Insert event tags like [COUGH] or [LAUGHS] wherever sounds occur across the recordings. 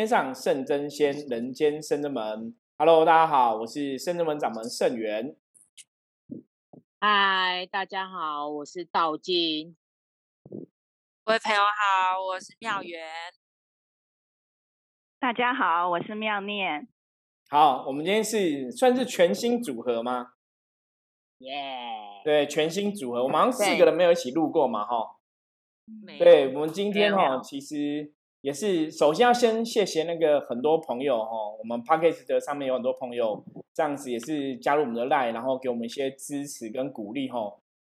天上圣真仙，人间圣真门。Hello，大家好，我是圣真门掌门圣元。嗨，大家好，我是道金。各位朋友好，我是妙元。大家好，我是妙念。好，我们今天是算是全新组合吗？耶，对，全新组合，我们好像四个人没有一起录过嘛，哈。没对，我们今天哈，其实也是首先要先谢谢那个很多朋友哈，我们 p a c k a g e 的上面有很多朋友这样子也是加入我们的 line，然后给我们一些支持跟鼓励哈。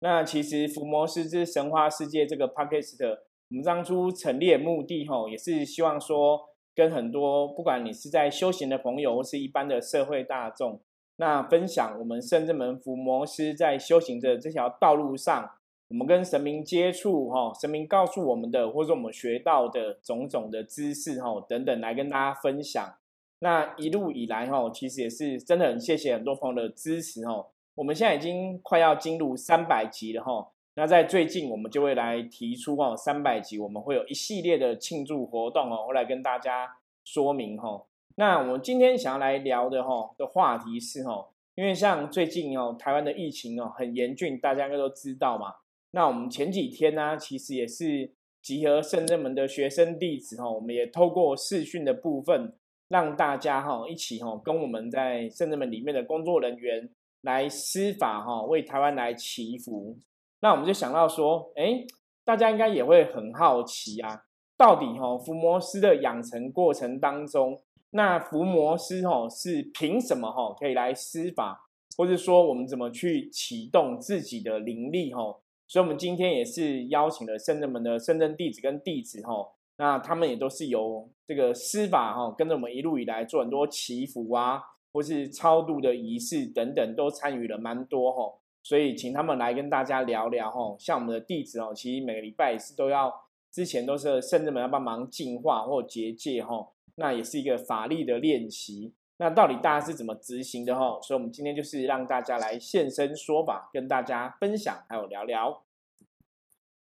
那其实伏魔师之神话世界这个 p a c k a g e 的，我们当初成立目的哈，也是希望说跟很多不管你是在修行的朋友或是一般的社会大众，那分享我们圣正门伏魔师在修行的这条道路上。我们跟神明接触，哈，神明告诉我们的，或者我们学到的种种的知识，哈，等等，来跟大家分享。那一路以来，哈，其实也是真的很谢谢很多朋友的支持，哈。我们现在已经快要进入三百集了，哈。那在最近，我们就会来提出，哦，三百集我们会有一系列的庆祝活动，哦，会来跟大家说明，哈。那我们今天想要来聊的，哈，的话题是，哈，因为像最近哦，台湾的疫情哦很严峻，大家应该都知道嘛。那我们前几天呢，其实也是集合圣正门的学生弟子哈，我们也透过视讯的部分，让大家哈一起哈跟我们在圣正门里面的工作人员来施法哈，为台湾来祈福。那我们就想到说，哎，大家应该也会很好奇啊，到底哈伏魔师的养成过程当中，那伏魔师哈是凭什么哈可以来施法，或者说我们怎么去启动自己的灵力哈？所以，我们今天也是邀请了圣正门的圣正弟子跟弟子哈，那他们也都是由这个施法哈，跟着我们一路以来做很多祈福啊，或是超度的仪式等等，都参与了蛮多哈。所以，请他们来跟大家聊聊哈。像我们的弟子哦，其实每个礼拜也是都要，之前都是圣正门要帮忙净化或结界哈，那也是一个法力的练习。那到底大家是怎么执行的哈？所以，我们今天就是让大家来现身说法，跟大家分享，还有聊聊。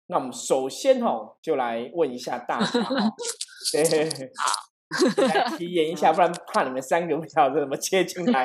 那我们首先哈，就来问一下大家，对，[LAUGHS] 好，[LAUGHS] 来提言一下，不然怕你们三个不晓得怎么接进来。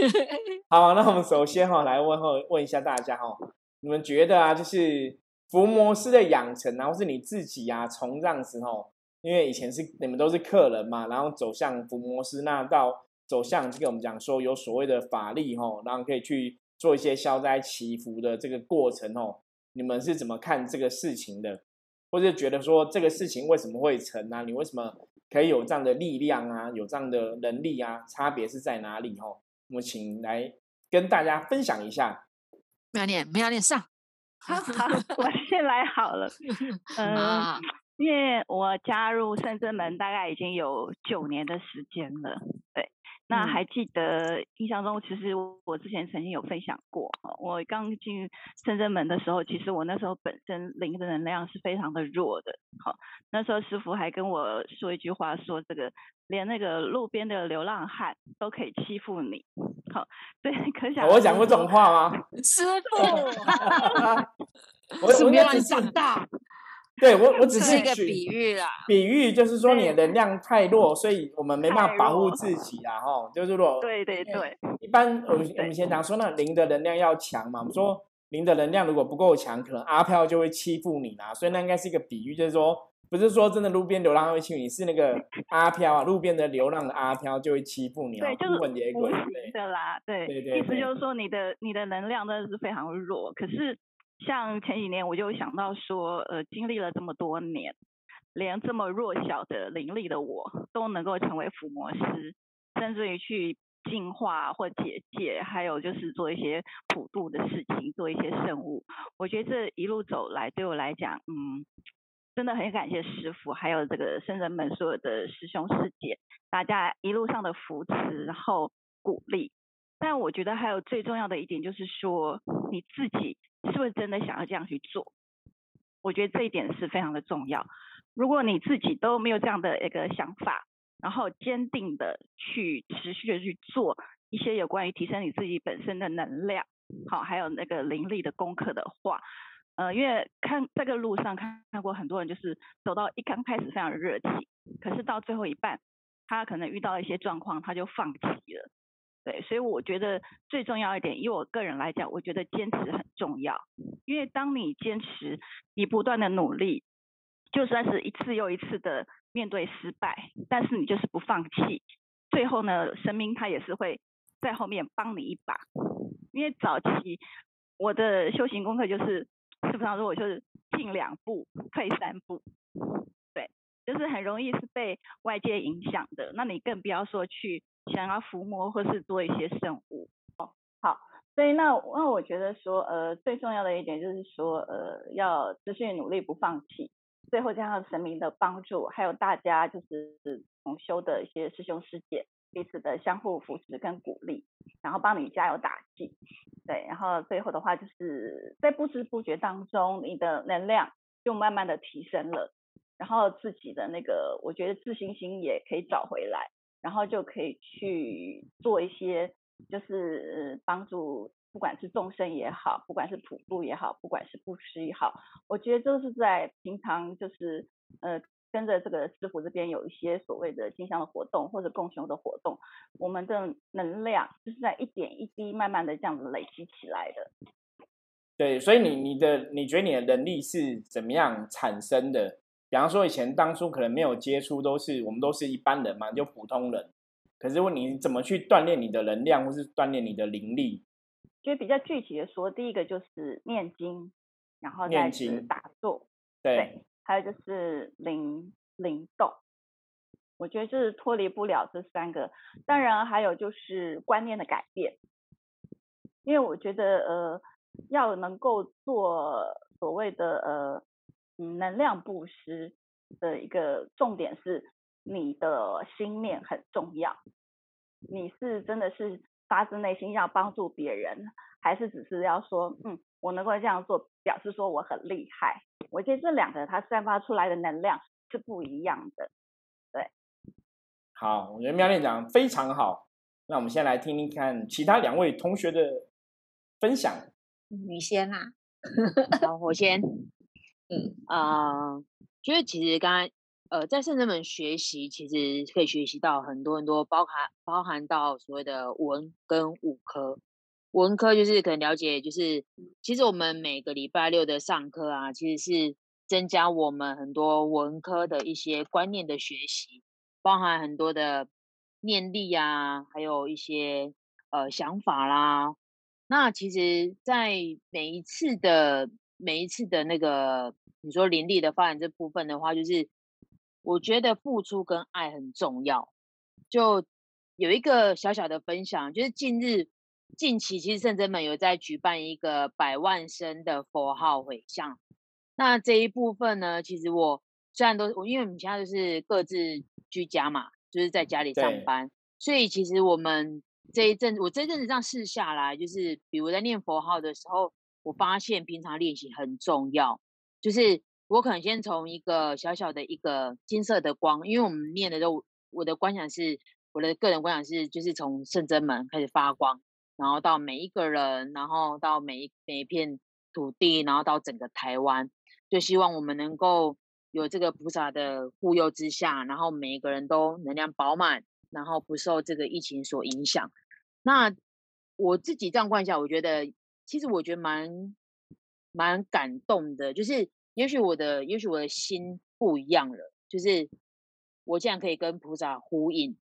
[LAUGHS] 好，那我们首先哈，来问候问一下大家哈，你们觉得啊，就是伏魔师的养成，然后是你自己啊，从这样子哈。因为以前是你们都是客人嘛，然后走向伏魔师，那到走向这个我们讲说有所谓的法力哈，然后可以去做一些消灾祈福的这个过程哦。你们是怎么看这个事情的？或者觉得说这个事情为什么会成啊？你为什么可以有这样的力量啊？有这样的能力啊？差别是在哪里？哈，我们请来跟大家分享一下。妙念，妙念上。好 [LAUGHS] 好，我先来好了。嗯。[LAUGHS] 因为我加入圣真门大概已经有九年的时间了，对，那还记得印象中，其实我之前曾经有分享过，我刚进圣真门的时候，其实我那时候本身灵的能量是非常的弱的，好，那时候师傅还跟我说一句话，说这个连那个路边的流浪汉都可以欺负你，好，对，可想我讲过这种话吗？师傅 [LAUGHS] [LAUGHS] 我怎么让你长大？对我，我只是一个比喻啦。比喻就是说你的能量太弱，所以我们没办法保护自己啊，哈。就是说，对对对。一般我们我们以前讲说，那零的能量要强嘛。我们说零的能量如果不够强，可能阿飘就会欺负你啦。所以那应该是一个比喻，就是说，不是说真的路边流浪会欺负你，是那个 [LAUGHS] 阿飘啊，路边的流浪的阿飘就会欺负你。对，就是混野鬼的啦。对对对。意思就是说，你的你的能量真的是非常弱，可是。像前几年，我就想到说，呃，经历了这么多年，连这么弱小的灵力的我，都能够成为伏魔师，甚至于去净化或解界，还有就是做一些普渡的事情，做一些圣物。我觉得这一路走来，对我来讲，嗯，真的很感谢师傅，还有这个圣人们所有的师兄师姐，大家一路上的扶持，然后鼓励。但我觉得还有最重要的一点，就是说你自己。是不是真的想要这样去做？我觉得这一点是非常的重要。如果你自己都没有这样的一个想法，然后坚定的去持续的去做一些有关于提升你自己本身的能量，好，还有那个灵力的功课的话，呃，因为看这个路上看看过很多人，就是走到一刚开始非常热情，可是到最后一半他可能遇到一些状况，他就放弃了。对，所以我觉得最重要一点，以我个人来讲，我觉得坚持很重要。因为当你坚持，你不断的努力，就算是一次又一次的面对失败，但是你就是不放弃，最后呢，神明他也是会在后面帮你一把。因为早期我的修行功课就是，基本上如果就是进两步退三步，对，就是很容易是被外界影响的。那你更不要说去。想要伏魔或是做一些圣物哦，好，所以那那我觉得说，呃，最重要的一点就是说，呃，要持续努力不放弃，最后加上神明的帮助，还有大家就是同修的一些师兄师姐彼此的相互扶持跟鼓励，然后帮你加油打气，对，然后最后的话就是在不知不觉当中，你的能量就慢慢的提升了，然后自己的那个我觉得自信心也可以找回来。然后就可以去做一些，就是帮助，不管是众生也好，不管是普度也好，不管是布施也好，我觉得都是在平常就是呃跟着这个师傅这边有一些所谓的进香的活动或者共修的活动，我们的能量就是在一点一滴慢慢的这样子累积起来的。对，所以你你的你觉得你的能力是怎么样产生的？比方说，以前当初可能没有接触，都是我们都是一般人嘛，就普通人。可是问你怎么去锻炼你的能量，或是锻炼你的灵力？就比较具体的说，第一个就是念经，然后再是打坐，对，还有就是灵灵动。我觉得就是脱离不了这三个。当然还有就是观念的改变，因为我觉得呃，要能够做所谓的呃。能量布施的一个重点是你的心念很重要。你是真的是发自内心要帮助别人，还是只是要说，嗯，我能够这样做，表示说我很厉害？我觉得这两个它散发出来的能量是不一样的。对，好，我觉得妙念讲非常好。那我们先来听听看其他两位同学的分享。你先啊，[LAUGHS] 好，我先。嗯啊，就是其实刚刚呃，在圣人们学习，其实可以学习到很多很多，包含包含到所谓的文跟武科。文科就是可能了解，就是其实我们每个礼拜六的上课啊，其实是增加我们很多文科的一些观念的学习，包含很多的念力啊，还有一些呃想法啦。那其实，在每一次的每一次的那个。你说灵力的发展这部分的话，就是我觉得付出跟爱很重要。就有一个小小的分享，就是近日近期其实圣真们有在举办一个百万声的佛号回向。那这一部分呢，其实我虽然都我因为我们现在就是各自居家嘛，就是在家里上班，所以其实我们这一阵我这一阵子这样试下来，就是比如在念佛号的时候，我发现平常练习很重要。就是我可能先从一个小小的一个金色的光，因为我们念的都，我的观想是，我的个人观想是，就是从圣真门开始发光，然后到每一个人，然后到每一每一片土地，然后到整个台湾，就希望我们能够有这个菩萨的护佑之下，然后每一个人都能量饱满，然后不受这个疫情所影响。那我自己这样观想，我觉得其实我觉得蛮。蛮感动的，就是也许我的，也许我的心不一样了，就是我竟然可以跟菩萨呼应，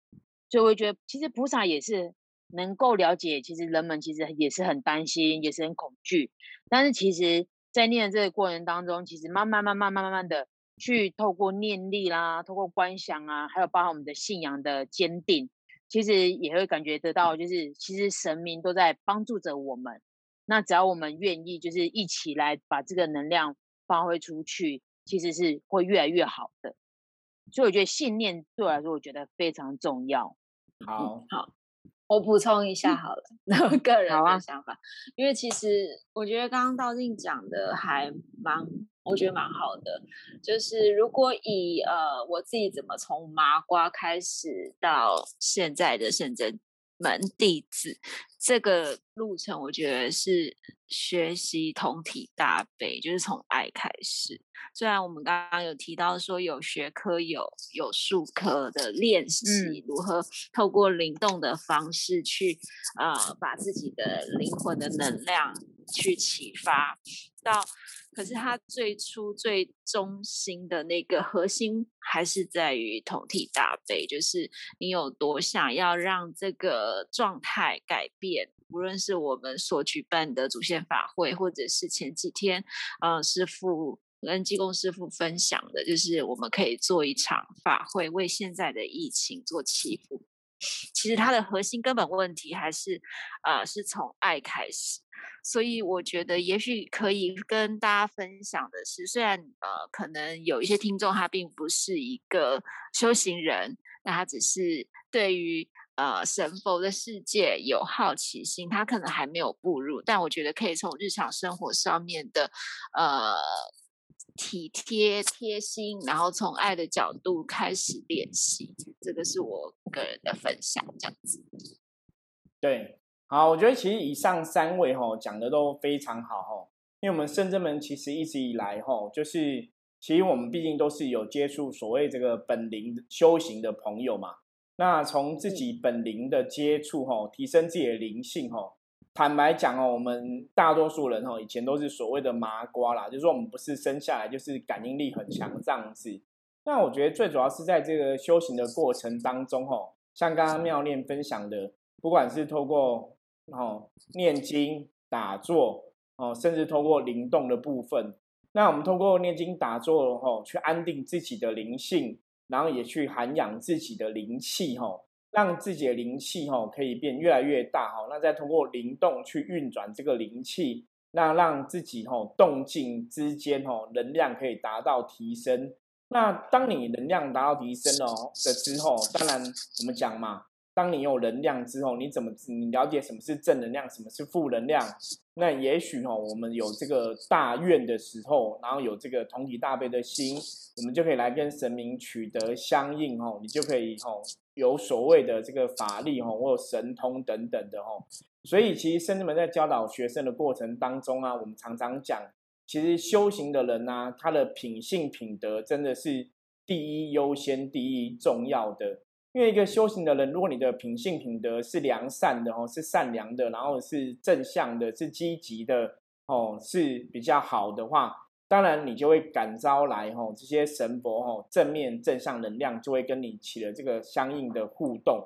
所以我觉得其实菩萨也是能够了解，其实人们其实也是很担心，也是很恐惧，但是其实，在念的这个过程当中，其实慢慢慢慢慢慢慢的去透过念力啦，透过观想啊，还有包含我们的信仰的坚定，其实也会感觉得到，就是其实神明都在帮助着我们。那只要我们愿意，就是一起来把这个能量发挥出去，其实是会越来越好的。所以我觉得信念对我来说，我觉得非常重要。好，好，我补充一下好了，[LAUGHS] 我个人的想法，因为其实我觉得刚刚道静讲的还蛮，我觉得蛮好的。就是如果以呃我自己怎么从麻瓜开始到现在的圣真。门弟子，这个路程我觉得是学习同体大悲，就是从爱开始。虽然我们刚刚有提到说有学科有有术科的练习，如何透过灵动的方式去呃把自己的灵魂的能量去启发到。可是它最初最中心的那个核心，还是在于同体大悲，就是你有多想要让这个状态改变。无论是我们所举办的主线法会，或者是前几天，呃，师傅跟济公师傅分享的，就是我们可以做一场法会，为现在的疫情做祈福。其实它的核心根本问题还是，呃，是从爱开始。所以我觉得，也许可以跟大家分享的是，虽然呃，可能有一些听众他并不是一个修行人，那他只是对于呃神佛的世界有好奇心，他可能还没有步入。但我觉得可以从日常生活上面的呃体贴贴心，然后从爱的角度开始练习，这个是我个人的分享，这样子。对。好，我觉得其实以上三位哈讲的都非常好哈，因为我们深圳门其实一直以来哈，就是其实我们毕竟都是有接触所谓这个本灵修行的朋友嘛，那从自己本灵的接触哈，提升自己的灵性哈，坦白讲哦，我们大多数人哈以前都是所谓的麻瓜啦，就是说我们不是生下来就是感应力很强这样子，那我觉得最主要是在这个修行的过程当中哈，像刚刚妙念分享的，不管是透过哦，念经、打坐，哦，甚至透过灵动的部分，那我们通过念经、打坐，吼，去安定自己的灵性，然后也去涵养自己的灵气，吼，让自己的灵气，哈，可以变越来越大，哈，那再通过灵动去运转这个灵气，那让自己，哈，动静之间，哈，能量可以达到提升。那当你能量达到提升了的之后，当然我们讲嘛。当你有能量之后，你怎么你了解什么是正能量，什么是负能量？那也许哈，我们有这个大愿的时候，然后有这个同体大悲的心，我们就可以来跟神明取得相应哈，你就可以哈有所谓的这个法力哈，或神通等等的哈。所以其实圣人们在教导学生的过程当中啊，我们常常讲，其实修行的人呢，他的品性品德真的是第一优先、第一重要的。因为一个修行的人，如果你的品性品德是良善的哦，是善良的，然后是正向的，是积极的哦，是比较好的话，当然你就会感召来哦，这些神佛哦，正面正向能量就会跟你起了这个相应的互动。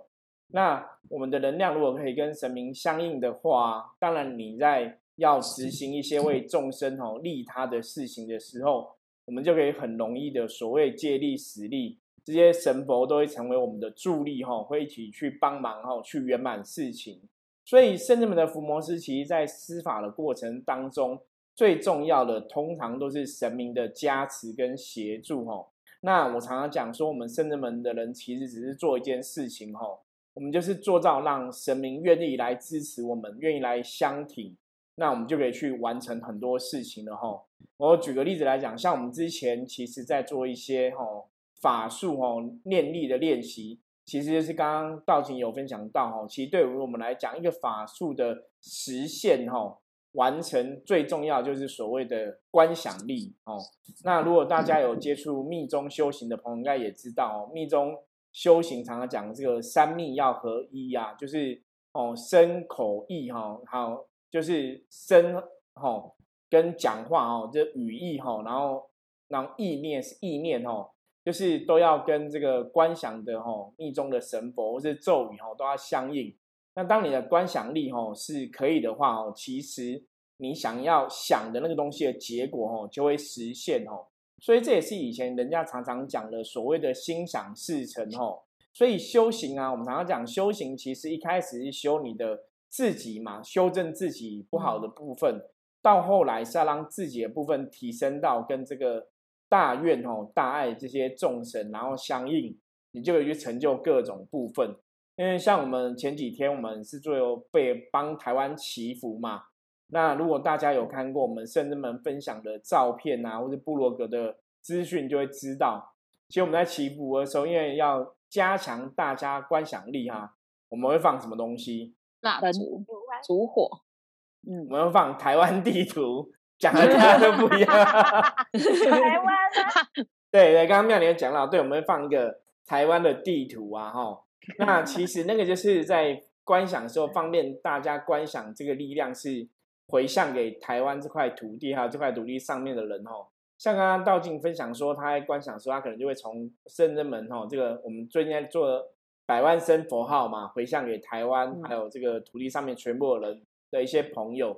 那我们的能量如果可以跟神明相应的话，当然你在要执行一些为众生哦利他的事情的时候，我们就可以很容易的所谓借力使力。这些神佛都会成为我们的助力，哈，会一起去帮忙，哈，去圆满事情。所以圣人们的伏魔师，其实在施法的过程当中，最重要的通常都是神明的加持跟协助，哈。那我常常讲说，我们圣人们的人其实只是做一件事情，哈，我们就是做到让神明愿意来支持我们，愿意来相挺，那我们就可以去完成很多事情了，哈。我举个例子来讲，像我们之前其实在做一些，哈。法术哦，念力的练习，其实就是刚刚道晴有分享到哦，其实对于我们来讲，一个法术的实现哈，完成最重要就是所谓的观想力哦。那如果大家有接触密宗修行的朋友，应该也知道哦，密宗修行常常讲这个三密要合一呀，就是哦身口意哈，好就是身哈跟讲话哦，这语义哈，然后然后意念是意念哦。就是都要跟这个观想的吼密宗的神佛或是咒语吼都要相应。那当你的观想力吼是可以的话哦，其实你想要想的那个东西的结果吼就会实现吼。所以这也是以前人家常常讲的所谓的心想事成吼。所以修行啊，我们常常讲修行，其实一开始是修你的自己嘛，修正自己不好的部分，到后来是要让自己的部分提升到跟这个。大愿哦，大爱这些众神，然后相应，你就可以去成就各种部分。因为像我们前几天，我们是做被帮台湾祈福嘛。那如果大家有看过我们圣人们分享的照片啊，或者部落格的资讯，就会知道，其实我们在祈福的时候，因为要加强大家观想力哈，我们会放什么东西？灯蜡烛、烛火，嗯我，们会放台湾地图，讲的大家都不一样。台湾啊，[LAUGHS] 对对，刚刚妙莲讲到，对，我们会放一个台湾的地图啊，哈。[LAUGHS] 那其实那个就是在观想的时候，方便大家观想这个力量是回向给台湾这块土地，还有这块土地上面的人哦。像刚刚道静分享说，他在观想的时候，他可能就会从圣人门哦，这个我们最近在做百万声佛号嘛，回向给台湾嗯还有这个土地上面全部的人的一些朋友，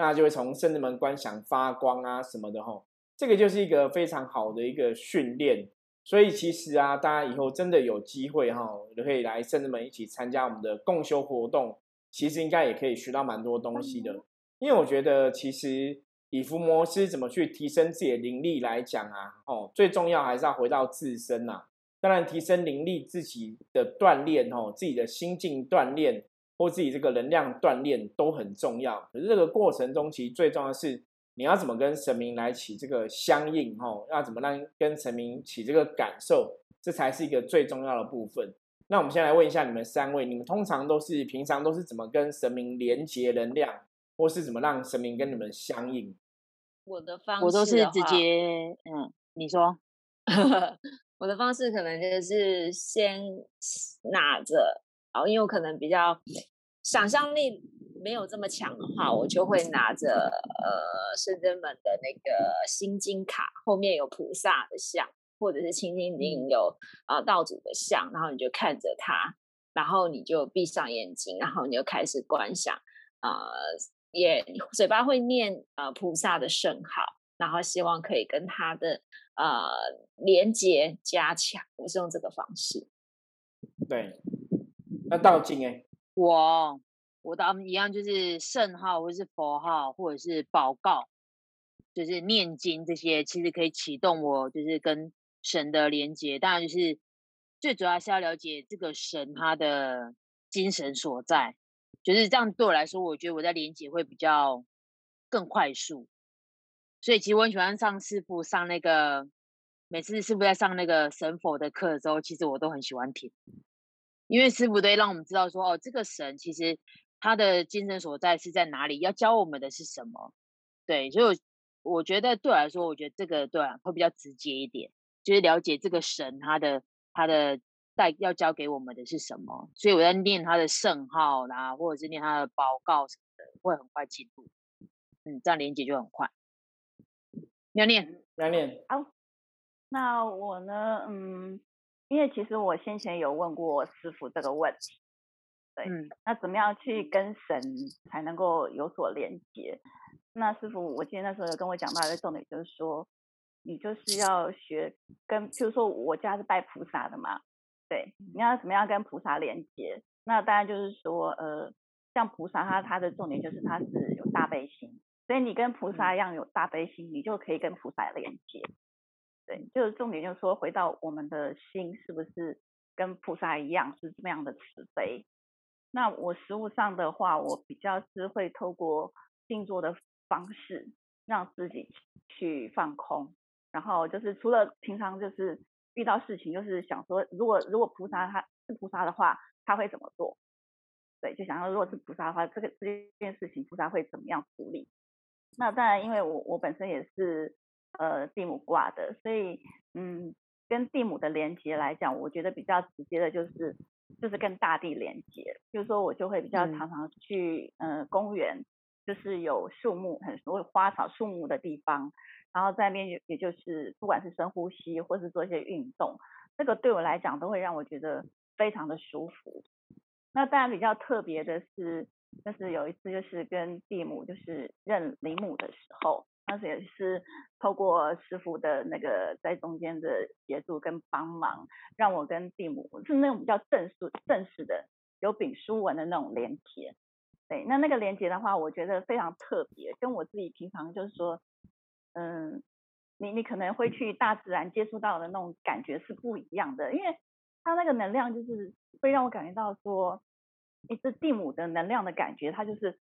那就会从圣真门观想发光啊什么的吼。这个就是一个非常好的一个训练。所以其实啊，大家以后真的有机会哈，也可以来圣人门一起参加我们的共修活动。其实应该也可以学到蛮多东西的，因为我觉得其实以伏魔师怎么去提升自己的灵力来讲啊，哦，最重要还是要回到自身呐、当然，提升灵力自己的锻炼哦，自己的心境锻炼或自己这个能量锻炼都很重要。可是这个过程中，其实最重要的是你要怎么跟神明来起这个相应哦，要怎么让跟神明起这个感受，这才是一个最重要的部分。那我们先来问一下你们三位，你们通常都是平常都是怎么跟神明连接能量，或是怎么让神明跟你们相应？我的方式我都是直接，嗯，你说，[LAUGHS] 我的方式可能就是先拿着，然后因为我可能比较想象力没有这么强的话，我就会拿着呃圣真门的那个心经卡，后面有菩萨的像，或者是清净经有啊、呃道主的像，然后你就看着它，然后你就闭上眼睛，然后你就开始观想，呃，也嘴巴会念呃菩萨的圣号，然后希望可以跟他的呃连接加强。我是用这个方式。对，那道静哎，我我的一样就是圣号或是佛号或者是祷告，就是念经这些，其实可以启动我就是跟神的连接。当然就是最主要是要了解这个神他的精神所在，就是这样对我来说，我觉得我在连接会比较更快速。所以其实我很喜欢上师傅上那个，每次师傅在上那个神佛的课的时候，其实我都很喜欢听。因为师傅都会让我们知道说，哦，这个神其实他的精神所在是在哪里，要教我们的是什么。对，所以我我觉得对我来说，我觉得这个对啊会比较直接一点，就是了解这个神他的他的带要教给我们的是什么。所以我在念他的圣号啦，或者是念他的报告什么的，会很快进入。嗯，这样连接就很快。要念，要念，好那我呢，嗯，因为其实我先前有问过师傅这个问题，对，嗯那怎么样去跟神才能够有所连接？那师傅，我记得那时候有跟我讲到一个重点，就是说，你就是要学跟，譬如说我家是拜菩萨的嘛，对，你要怎么样跟菩萨连接？那当然就是说，呃，像菩萨他他的重点就是他是有大悲心，所以你跟菩萨一样有大悲心，你就可以跟菩萨连接。对，就是重点就是说，回到我们的心是不是跟菩萨一样是这么样的慈悲？那我实物上的话，我比较是会透过静坐的方式，让自己去放空，然后就是除了平常就是遇到事情，就是想说，如果如果菩萨他是菩萨的话，他会怎么做？对，就想要如果是菩萨的话，这个这件事情菩萨会怎么样处理？那当然，因为我我本身也是呃蒂姆挂的，所以嗯，跟蒂姆的连接来讲，我觉得比较直接的就是就是跟大地连接，就是说我就会比较嗯。常常去呃公园，就是有树木很多花草树木的地方，然后在那边也也就是不管是深呼吸或是做一些运动，这个对我来讲都会让我觉得非常的舒服。那当然比较特别的是，就是有一次就是跟蒂姆就是认领母的时候，当时也是透过师傅的那个在中间的协助跟帮忙，让我跟地母是那种比较正式正式的有丙书文的那种连接。对，那那个连接的话，我觉得非常特别，跟我自己平常就是说，嗯，你你可能会去大自然接触到的那种感觉是不一样的，因为它那个能量就是会让我感觉到说，一只地母的能量的感觉，它就是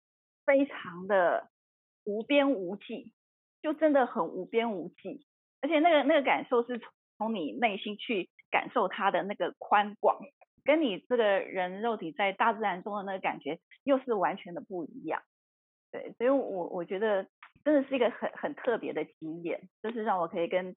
非常的无边无际，就真的很无边无际，而且那个那个感受是从从你内心去感受它的那个宽广，跟你这个人肉体在大自然中的那个感觉又是完全的不一样。对，所以我我觉得真的是一个很很特别的经验，就是让我可以跟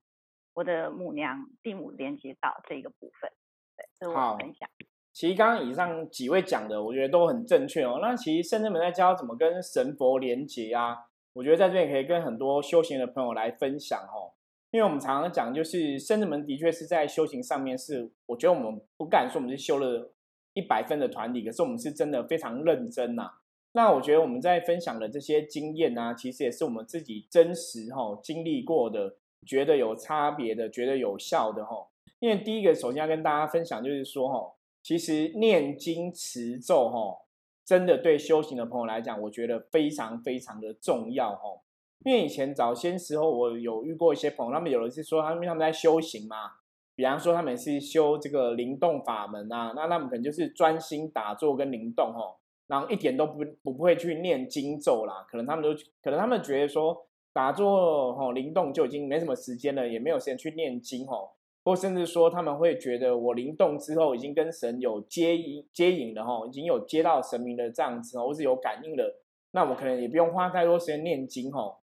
我的母娘地母连接到这一个部分。对，这是我分享。其实刚刚以上几位讲的，我觉得都很正确哦。那其实圣人们在教怎么跟神佛连接啊，我觉得在这里可以跟很多修行的朋友来分享哦。因为我们常常讲，就是圣人们的确是在修行上面是，我觉得我们不敢说我们是修了一百分的团体，可是我们是真的非常认真呐。那我觉得我们在分享的这些经验呢，其实也是我们自己真实哈经历过的，觉得有差别的，觉得有效的哈。因为第一个，首先要跟大家分享，就是说哈。其实念经持咒，哈，真的对修行的朋友来讲，我觉得非常非常的重要，哈。因为以前早先时候，我有遇过一些朋友，他们有的是说，他们他们在修行嘛，比方说他们是修这个灵动法门啊，那他们可能就是专心打坐跟灵动，哦，然后一点都不不会去念经咒啦。可能他们都可能他们觉得说，打坐哦灵动就已经没什么时间了，也没有时间去念经，哦。或甚至说，他们会觉得我灵动之后，已经跟神有接引接引了哈，已经有接到神明的这样子，或是有感应了，那我可能也不用花太多时间念经哈。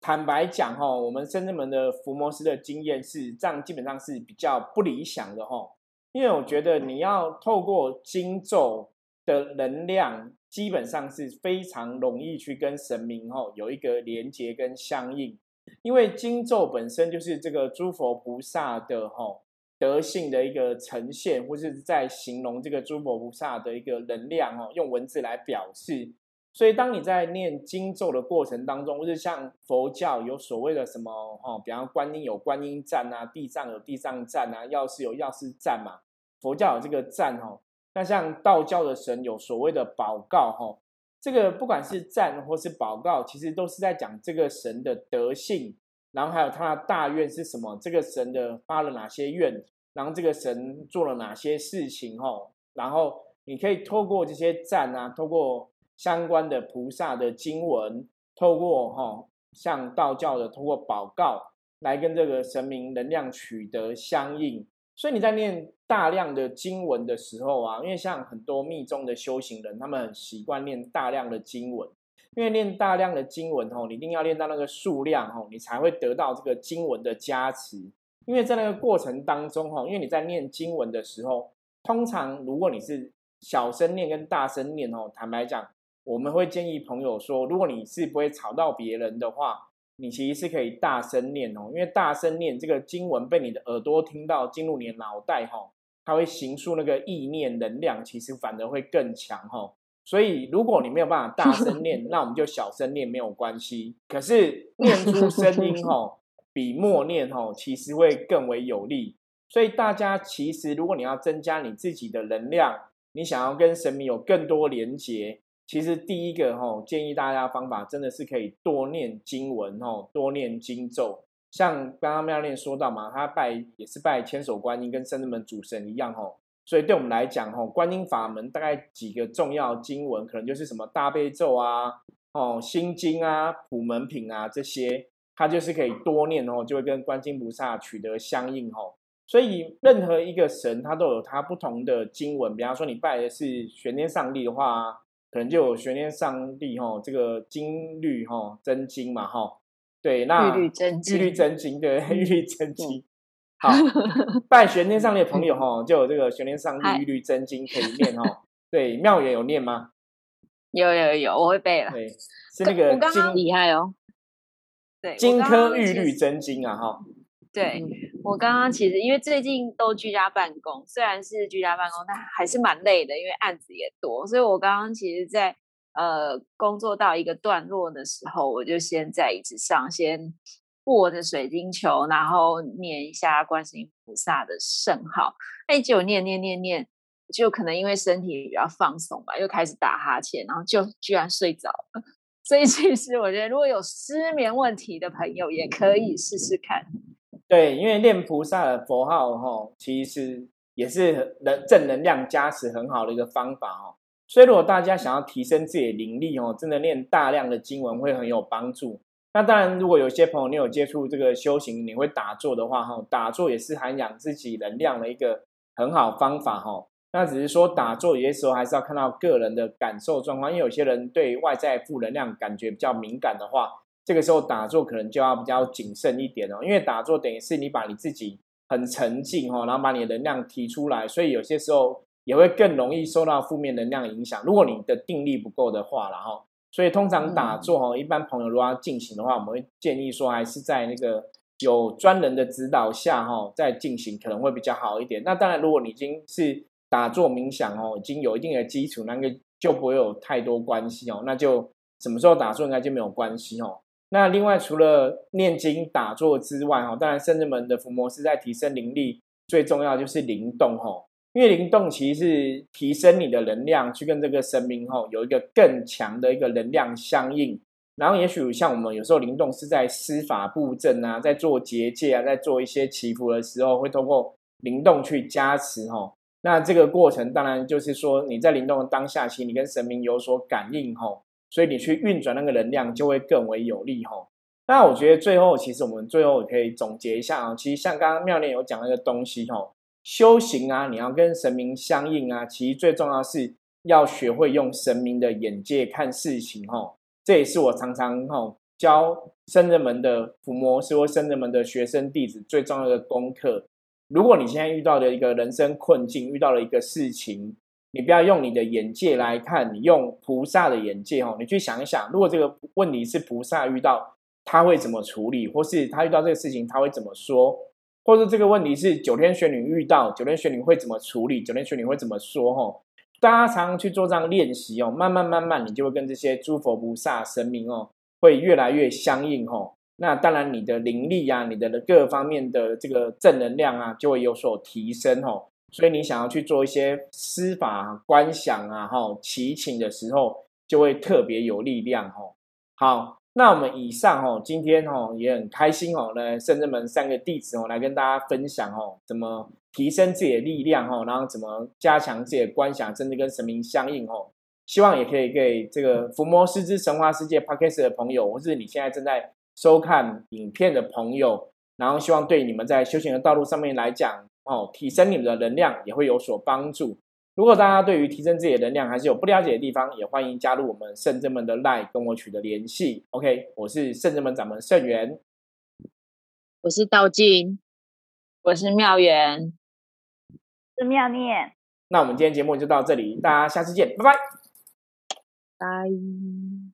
坦白讲哈，我们深圳门的伏魔师的经验是这样，基本上是比较不理想的哈。因为我觉得你要透过经咒的能量，基本上是非常容易去跟神明哈有一个连接跟相应。因为经咒本身就是这个诸佛菩萨的哈德性的一个呈现，或是在形容这个诸佛菩萨的一个能量哦，用文字来表示。所以当你在念经咒的过程当中，或是像佛教有所谓的什么哈，比方观音有观音赞啊，地藏有地藏赞啊，药师有药师赞嘛，佛教有这个赞哈。那像道教的神有所谓的宝告哈。这个不管是赞或是祷告，其实都是在讲这个神的德性，然后还有他的大愿是什么，这个神的发了哪些愿，然后这个神做了哪些事情，吼，然后你可以透过这些赞啊，透过相关的菩萨的经文，透过哈像道教的透过祷告，来跟这个神明能量取得相应。所以你在念大量的经文的时候啊，因为像很多密宗的修行人，他们很习惯念大量的经文。因为念大量的经文吼，你一定要念到那个数量吼，你才会得到这个经文的加持。因为在那个过程当中吼，因为你在念经文的时候，通常如果你是小声念跟大声念吼，坦白讲，我们会建议朋友说，如果你是不会吵到别人的话。你其实是可以大声念哦，因为大声念这个经文被你的耳朵听到进入你的脑袋哈，它会形塑那个意念能量，其实反而会更强哈。所以如果你没有办法大声念，[LAUGHS] 那我们就小声念没有关系。可是念出声音哈，比默念哈其实会更为有力。所以大家其实如果你要增加你自己的能量，你想要跟神明有更多连结。其实第一个哈，建议大家方法真的是可以多念经文哈，多念经咒。像刚刚妙念说到嘛，他拜也是拜千手观音跟圣人们主神一样哈。所以对我们来讲哈，观音法门大概几个重要经文，可能就是什么大悲咒啊、哦心经啊、普门品啊这些，它就是可以多念哦，就会跟观音菩萨取得相应哈。所以任何一个神，它都有它不同的经文。比方说你拜的是玄天上帝的话。可能就有玄天上帝哈，这个金律哈真经嘛哈，对，那玉律真经，玉律真经对，玉律真经。好，[LAUGHS] 拜玄天上帝的朋友哈，就有这个玄天上帝玉律真经可以念哈。对，妙也有念吗？有有有，我会背了。对，是那个金厉害哦。对，金科玉律真经啊哈。对我刚刚其实因为最近都居家办公，虽然是居家办公，但还是蛮累的，因为案子也多。所以我刚刚其实，在呃工作到一个段落的时候，我就先在椅子上先握着水晶球，然后念一下观世音菩萨的圣号。哎，就念念念念，就可能因为身体比较放松吧，又开始打哈欠，然后就居然睡着了。[LAUGHS] 所以其实我觉得，如果有失眠问题的朋友，也可以试试看。对，因为念菩萨的佛号哈，其实也是能正能量加持很好的一个方法哦。所以如果大家想要提升自己的灵力哦，真的念大量的经文会很有帮助。那当然，如果有些朋友你有接触这个修行，你会打坐的话哈，打坐也是涵养自己能量的一个很好方法哈。那只是说打坐有些时候还是要看到个人的感受状况，因为有些人对外在负能量感觉比较敏感的话，这个时候打坐可能就要比较谨慎一点哦。因为打坐等于是你把你自己很沉静哦，然后把你的能量提出来，所以有些时候也会更容易受到负面能量影响。如果你的定力不够的话，然后所以通常打坐哦，一般朋友如果要进行的话，我们会建议说还是在那个。有专人的指导下，哈，再进行可能会比较好一点。那当然，如果你已经是打坐冥想哦，已经有一定的基础，那个就不会有太多关系哦。那就什么时候打坐应该就没有关系哦。那另外，除了念经打坐之外，哈，当然圣人们的伏魔是在提升灵力，最重要就是灵动哈。因为灵动其实是提升你的能量，去跟这个神明哈有一个更强的一个能量相应。然后，也许像我们有时候灵动是在施法布阵啊，在做结界啊，在做一些祈福的时候，会通过灵动去加持哈。那这个过程当然就是说，你在灵动的当下，其实你跟神明有所感应哈，所以你去运转那个能量就会更为有力哈。那我觉得最后，其实我们最后可以总结一下啊，其实像刚刚妙念有讲那个东西哈，修行啊，你要跟神明相应啊，其实最重要是要学会用神明的眼界看事情哈。这也是我常常哈教圣人们的伏魔师或圣人们的学生弟子最重要的功课。如果你现在遇到的一个人生困境，遇到了一个事情，你不要用你的眼界来看，你用菩萨的眼界哦，你去想一想，如果这个问题是菩萨遇到，他会怎么处理，或是他遇到这个事情他会怎么说，或者这个问题是九天玄女遇到，九天玄女会怎么处理，九天玄女会怎么说？哈。大家常常去做这样练习哦，慢慢慢慢，你就会跟这些诸佛菩萨神明哦，会越来越相应哦。那当然，你的灵力啊，你的各方面的这个正能量啊，就会有所提升哦。所以你想要去做一些施法观想啊，哈，祈请的时候，就会特别有力量哦。好。那我们以上哦，今天哦也很开心哦，来圣人门三个弟子哦，来跟大家分享哦，怎么提升自己的力量哦，然后怎么加强自己的观想，真的跟神明相应哦。希望也可以给这个伏魔师之神话世界 podcast 的朋友，或是你现在正在收看影片的朋友，然后希望对你们在修行的道路上面来讲哦，提升你们的能量也会有所帮助。如果大家对于提升自己的能量还是有不了解的地方，也欢迎加入我们圣真门的 Line 跟我取得联系。OK，我是圣真门掌门圣元，我是道静，我是妙元，是妙念。那我们今天节目就到这里，大家下次见，拜拜，拜。